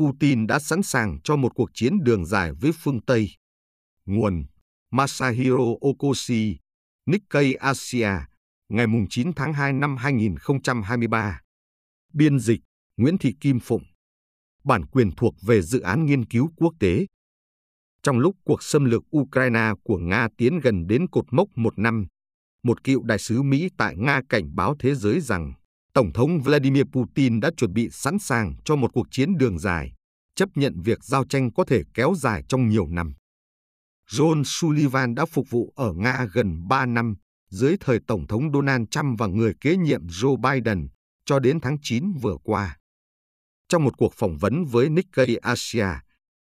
Putin đã sẵn sàng cho một cuộc chiến đường dài với phương Tây. Nguồn Masahiro Okoshi, Nikkei Asia, ngày 9 tháng 2 năm 2023. Biên dịch Nguyễn Thị Kim Phụng. Bản quyền thuộc về dự án nghiên cứu quốc tế. Trong lúc cuộc xâm lược Ukraine của Nga tiến gần đến cột mốc một năm, một cựu đại sứ Mỹ tại Nga cảnh báo thế giới rằng Tổng thống Vladimir Putin đã chuẩn bị sẵn sàng cho một cuộc chiến đường dài, chấp nhận việc giao tranh có thể kéo dài trong nhiều năm. John Sullivan đã phục vụ ở Nga gần 3 năm dưới thời Tổng thống Donald Trump và người kế nhiệm Joe Biden cho đến tháng 9 vừa qua. Trong một cuộc phỏng vấn với Nikkei Asia,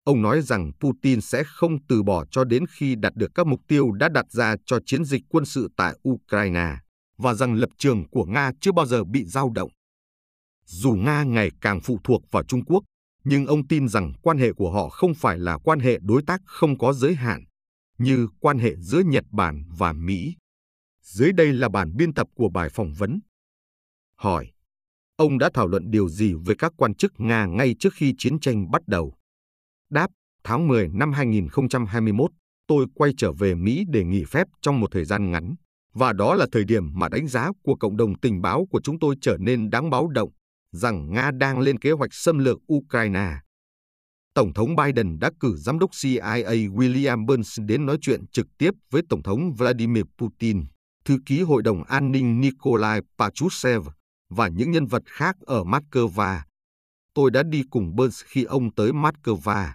ông nói rằng Putin sẽ không từ bỏ cho đến khi đạt được các mục tiêu đã đặt ra cho chiến dịch quân sự tại Ukraine và rằng lập trường của Nga chưa bao giờ bị dao động. Dù Nga ngày càng phụ thuộc vào Trung Quốc, nhưng ông tin rằng quan hệ của họ không phải là quan hệ đối tác không có giới hạn, như quan hệ giữa Nhật Bản và Mỹ. Dưới đây là bản biên tập của bài phỏng vấn. Hỏi, ông đã thảo luận điều gì với các quan chức Nga ngay trước khi chiến tranh bắt đầu? Đáp, tháng 10 năm 2021, tôi quay trở về Mỹ để nghỉ phép trong một thời gian ngắn, và đó là thời điểm mà đánh giá của cộng đồng tình báo của chúng tôi trở nên đáng báo động rằng Nga đang lên kế hoạch xâm lược Ukraine. Tổng thống Biden đã cử giám đốc CIA William Burns đến nói chuyện trực tiếp với Tổng thống Vladimir Putin, thư ký Hội đồng An ninh Nikolai Pachusev và những nhân vật khác ở Moscow. Tôi đã đi cùng Burns khi ông tới Moscow.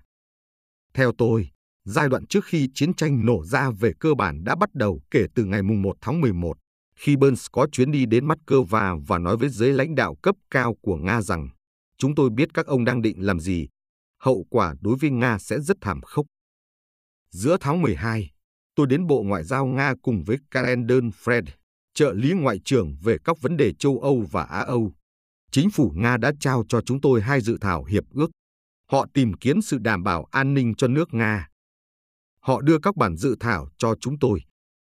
Theo tôi, giai đoạn trước khi chiến tranh nổ ra về cơ bản đã bắt đầu kể từ ngày 1 tháng 11 khi Burns có chuyến đi đến Moscow và nói với giới lãnh đạo cấp cao của Nga rằng chúng tôi biết các ông đang định làm gì, hậu quả đối với Nga sẽ rất thảm khốc. Giữa tháng 12, tôi đến Bộ Ngoại giao Nga cùng với Karen Fred, trợ lý ngoại trưởng về các vấn đề châu Âu và Á Âu. Chính phủ Nga đã trao cho chúng tôi hai dự thảo hiệp ước. Họ tìm kiếm sự đảm bảo an ninh cho nước Nga. Họ đưa các bản dự thảo cho chúng tôi.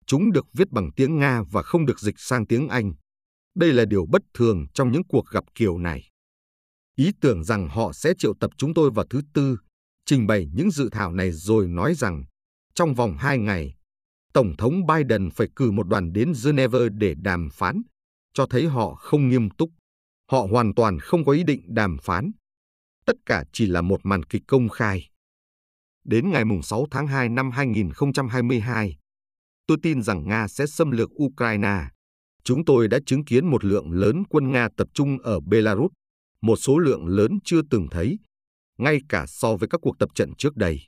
Chúng được viết bằng tiếng Nga và không được dịch sang tiếng Anh. Đây là điều bất thường trong những cuộc gặp kiểu này. Ý tưởng rằng họ sẽ triệu tập chúng tôi vào thứ Tư, trình bày những dự thảo này rồi nói rằng trong vòng hai ngày, Tổng thống Biden phải cử một đoàn đến Geneva để đàm phán, cho thấy họ không nghiêm túc. Họ hoàn toàn không có ý định đàm phán. Tất cả chỉ là một màn kịch công khai. Đến ngày 6 tháng 2 năm 2022, tôi tin rằng Nga sẽ xâm lược Ukraine. Chúng tôi đã chứng kiến một lượng lớn quân Nga tập trung ở Belarus, một số lượng lớn chưa từng thấy, ngay cả so với các cuộc tập trận trước đây.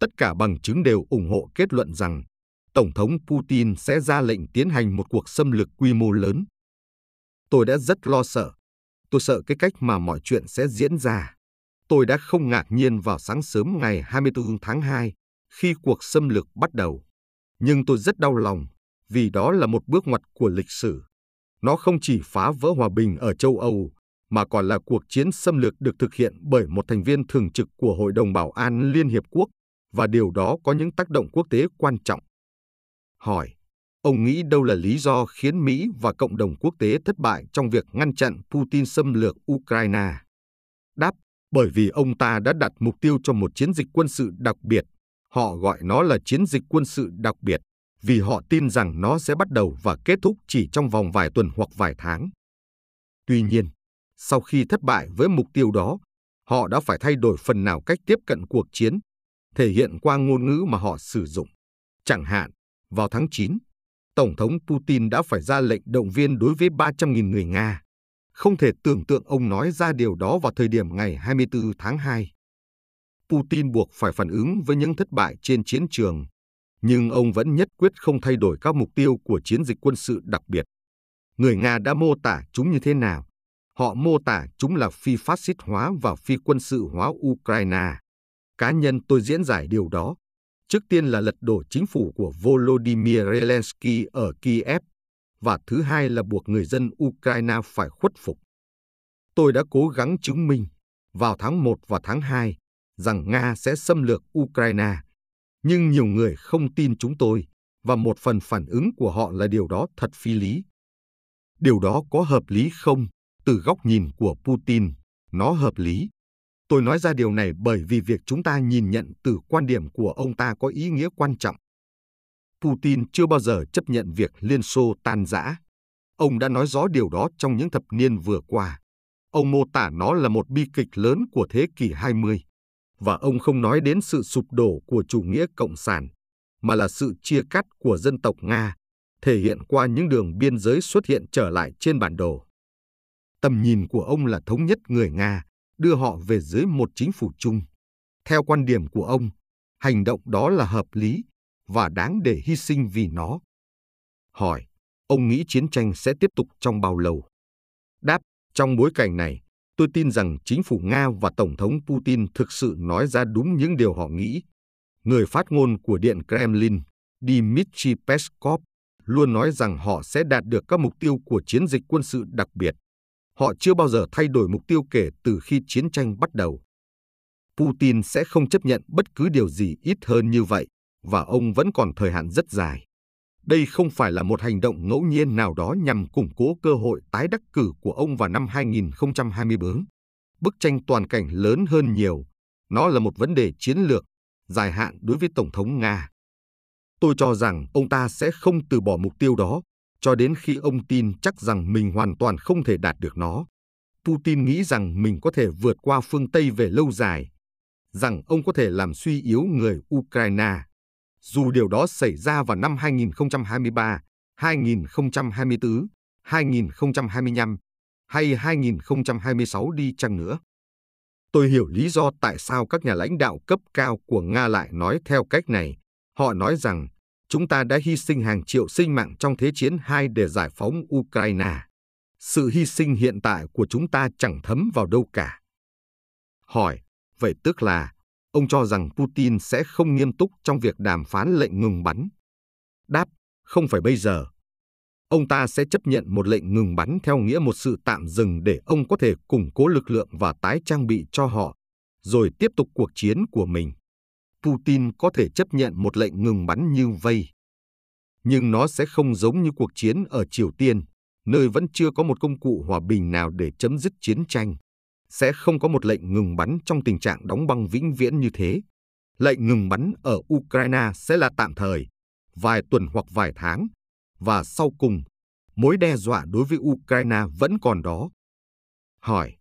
Tất cả bằng chứng đều ủng hộ kết luận rằng Tổng thống Putin sẽ ra lệnh tiến hành một cuộc xâm lược quy mô lớn. Tôi đã rất lo sợ. Tôi sợ cái cách mà mọi chuyện sẽ diễn ra. Tôi đã không ngạc nhiên vào sáng sớm ngày 24 tháng 2 khi cuộc xâm lược bắt đầu nhưng tôi rất đau lòng vì đó là một bước ngoặt của lịch sử. Nó không chỉ phá vỡ hòa bình ở châu Âu, mà còn là cuộc chiến xâm lược được thực hiện bởi một thành viên thường trực của Hội đồng Bảo an Liên Hiệp Quốc, và điều đó có những tác động quốc tế quan trọng. Hỏi, ông nghĩ đâu là lý do khiến Mỹ và cộng đồng quốc tế thất bại trong việc ngăn chặn Putin xâm lược Ukraine? Bởi vì ông ta đã đặt mục tiêu cho một chiến dịch quân sự đặc biệt Họ gọi nó là chiến dịch quân sự đặc biệt vì họ tin rằng nó sẽ bắt đầu và kết thúc chỉ trong vòng vài tuần hoặc vài tháng. Tuy nhiên, sau khi thất bại với mục tiêu đó, họ đã phải thay đổi phần nào cách tiếp cận cuộc chiến, thể hiện qua ngôn ngữ mà họ sử dụng. Chẳng hạn, vào tháng 9, Tổng thống Putin đã phải ra lệnh động viên đối với 300.000 người Nga. Không thể tưởng tượng ông nói ra điều đó vào thời điểm ngày 24 tháng 2. Putin buộc phải phản ứng với những thất bại trên chiến trường, nhưng ông vẫn nhất quyết không thay đổi các mục tiêu của chiến dịch quân sự đặc biệt. Người Nga đã mô tả chúng như thế nào? Họ mô tả chúng là phi phát xít hóa và phi quân sự hóa Ukraine. Cá nhân tôi diễn giải điều đó. Trước tiên là lật đổ chính phủ của Volodymyr Zelensky ở Kiev, và thứ hai là buộc người dân Ukraine phải khuất phục. Tôi đã cố gắng chứng minh vào tháng 1 và tháng 2 rằng Nga sẽ xâm lược Ukraine, nhưng nhiều người không tin chúng tôi và một phần phản ứng của họ là điều đó thật phi lý. Điều đó có hợp lý không? Từ góc nhìn của Putin, nó hợp lý. Tôi nói ra điều này bởi vì việc chúng ta nhìn nhận từ quan điểm của ông ta có ý nghĩa quan trọng. Putin chưa bao giờ chấp nhận việc Liên Xô tan rã. Ông đã nói rõ điều đó trong những thập niên vừa qua. Ông mô tả nó là một bi kịch lớn của thế kỷ 20. Và ông không nói đến sự sụp đổ của chủ nghĩa cộng sản, mà là sự chia cắt của dân tộc Nga, thể hiện qua những đường biên giới xuất hiện trở lại trên bản đồ. Tầm nhìn của ông là thống nhất người Nga, đưa họ về dưới một chính phủ chung. Theo quan điểm của ông, hành động đó là hợp lý và đáng để hy sinh vì nó. Hỏi, ông nghĩ chiến tranh sẽ tiếp tục trong bao lâu? Đáp, trong bối cảnh này, tôi tin rằng chính phủ Nga và Tổng thống Putin thực sự nói ra đúng những điều họ nghĩ. Người phát ngôn của Điện Kremlin, Dmitry Peskov, luôn nói rằng họ sẽ đạt được các mục tiêu của chiến dịch quân sự đặc biệt. Họ chưa bao giờ thay đổi mục tiêu kể từ khi chiến tranh bắt đầu. Putin sẽ không chấp nhận bất cứ điều gì ít hơn như vậy, và ông vẫn còn thời hạn rất dài. Đây không phải là một hành động ngẫu nhiên nào đó nhằm củng cố cơ hội tái đắc cử của ông vào năm 2024. Bức tranh toàn cảnh lớn hơn nhiều. Nó là một vấn đề chiến lược, dài hạn đối với Tổng thống Nga. Tôi cho rằng ông ta sẽ không từ bỏ mục tiêu đó cho đến khi ông tin chắc rằng mình hoàn toàn không thể đạt được nó. Putin nghĩ rằng mình có thể vượt qua phương Tây về lâu dài, rằng ông có thể làm suy yếu người Ukraine dù điều đó xảy ra vào năm 2023, 2024, 2025 hay 2026 đi chăng nữa. Tôi hiểu lý do tại sao các nhà lãnh đạo cấp cao của Nga lại nói theo cách này. Họ nói rằng chúng ta đã hy sinh hàng triệu sinh mạng trong Thế chiến II để giải phóng Ukraine. Sự hy sinh hiện tại của chúng ta chẳng thấm vào đâu cả. Hỏi, vậy tức là ông cho rằng Putin sẽ không nghiêm túc trong việc đàm phán lệnh ngừng bắn. Đáp, không phải bây giờ. Ông ta sẽ chấp nhận một lệnh ngừng bắn theo nghĩa một sự tạm dừng để ông có thể củng cố lực lượng và tái trang bị cho họ, rồi tiếp tục cuộc chiến của mình. Putin có thể chấp nhận một lệnh ngừng bắn như vây. Nhưng nó sẽ không giống như cuộc chiến ở Triều Tiên, nơi vẫn chưa có một công cụ hòa bình nào để chấm dứt chiến tranh sẽ không có một lệnh ngừng bắn trong tình trạng đóng băng vĩnh viễn như thế. Lệnh ngừng bắn ở Ukraine sẽ là tạm thời, vài tuần hoặc vài tháng, và sau cùng, mối đe dọa đối với Ukraine vẫn còn đó. Hỏi,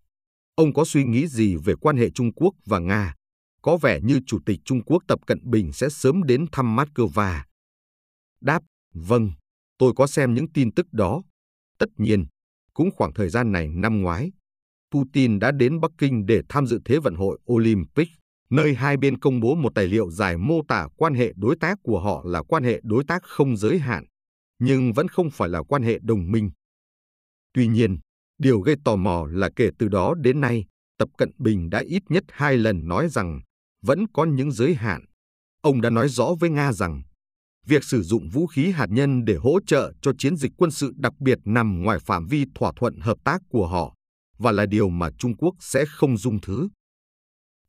ông có suy nghĩ gì về quan hệ Trung Quốc và Nga? Có vẻ như Chủ tịch Trung Quốc Tập Cận Bình sẽ sớm đến thăm Moscow. Đáp, vâng, tôi có xem những tin tức đó. Tất nhiên, cũng khoảng thời gian này năm ngoái, Putin đã đến Bắc Kinh để tham dự Thế vận hội Olympic, nơi hai bên công bố một tài liệu dài mô tả quan hệ đối tác của họ là quan hệ đối tác không giới hạn, nhưng vẫn không phải là quan hệ đồng minh. Tuy nhiên, điều gây tò mò là kể từ đó đến nay, Tập Cận Bình đã ít nhất hai lần nói rằng vẫn có những giới hạn. Ông đã nói rõ với Nga rằng việc sử dụng vũ khí hạt nhân để hỗ trợ cho chiến dịch quân sự đặc biệt nằm ngoài phạm vi thỏa thuận hợp tác của họ và là điều mà Trung Quốc sẽ không dung thứ.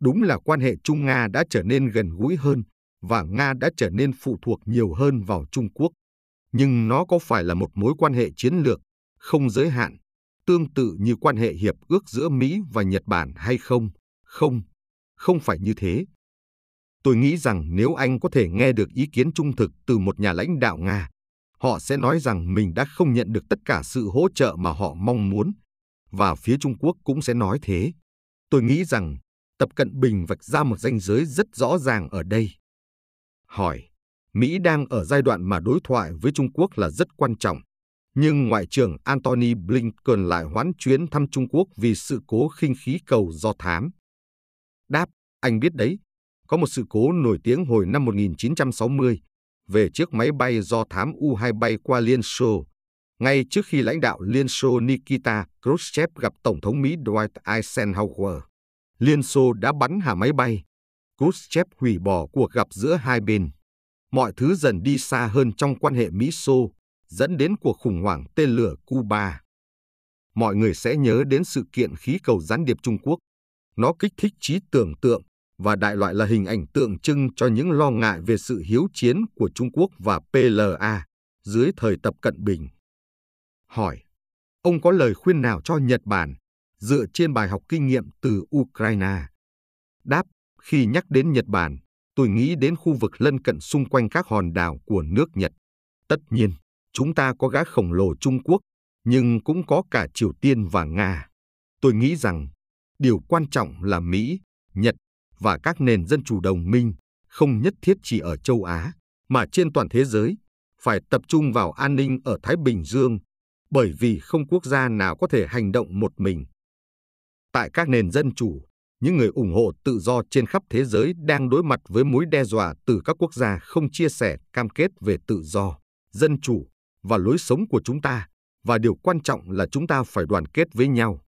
Đúng là quan hệ Trung Nga đã trở nên gần gũi hơn và Nga đã trở nên phụ thuộc nhiều hơn vào Trung Quốc. Nhưng nó có phải là một mối quan hệ chiến lược, không giới hạn, tương tự như quan hệ hiệp ước giữa Mỹ và Nhật Bản hay không? Không, không phải như thế. Tôi nghĩ rằng nếu anh có thể nghe được ý kiến trung thực từ một nhà lãnh đạo Nga, họ sẽ nói rằng mình đã không nhận được tất cả sự hỗ trợ mà họ mong muốn và phía Trung Quốc cũng sẽ nói thế. Tôi nghĩ rằng Tập Cận Bình vạch ra một ranh giới rất rõ ràng ở đây. Hỏi, Mỹ đang ở giai đoạn mà đối thoại với Trung Quốc là rất quan trọng, nhưng Ngoại trưởng Antony Blinken lại hoãn chuyến thăm Trung Quốc vì sự cố khinh khí cầu do thám. Đáp, anh biết đấy, có một sự cố nổi tiếng hồi năm 1960 về chiếc máy bay do thám U-2 bay qua Liên Xô ngay trước khi lãnh đạo Liên Xô Nikita Khrushchev gặp Tổng thống Mỹ Dwight Eisenhower. Liên Xô đã bắn hạ máy bay. Khrushchev hủy bỏ cuộc gặp giữa hai bên. Mọi thứ dần đi xa hơn trong quan hệ Mỹ-Xô, dẫn đến cuộc khủng hoảng tên lửa Cuba. Mọi người sẽ nhớ đến sự kiện khí cầu gián điệp Trung Quốc. Nó kích thích trí tưởng tượng và đại loại là hình ảnh tượng trưng cho những lo ngại về sự hiếu chiến của Trung Quốc và PLA dưới thời Tập Cận Bình hỏi, ông có lời khuyên nào cho Nhật Bản dựa trên bài học kinh nghiệm từ Ukraine Đáp, khi nhắc đến Nhật Bản, tôi nghĩ đến khu vực lân cận xung quanh các hòn đảo của nước Nhật. Tất nhiên, chúng ta có gã khổng lồ Trung Quốc, nhưng cũng có cả Triều Tiên và Nga. Tôi nghĩ rằng điều quan trọng là Mỹ, Nhật và các nền dân chủ đồng minh không nhất thiết chỉ ở châu Á, mà trên toàn thế giới, phải tập trung vào an ninh ở Thái Bình Dương, bởi vì không quốc gia nào có thể hành động một mình. Tại các nền dân chủ, những người ủng hộ tự do trên khắp thế giới đang đối mặt với mối đe dọa từ các quốc gia không chia sẻ cam kết về tự do, dân chủ và lối sống của chúng ta, và điều quan trọng là chúng ta phải đoàn kết với nhau.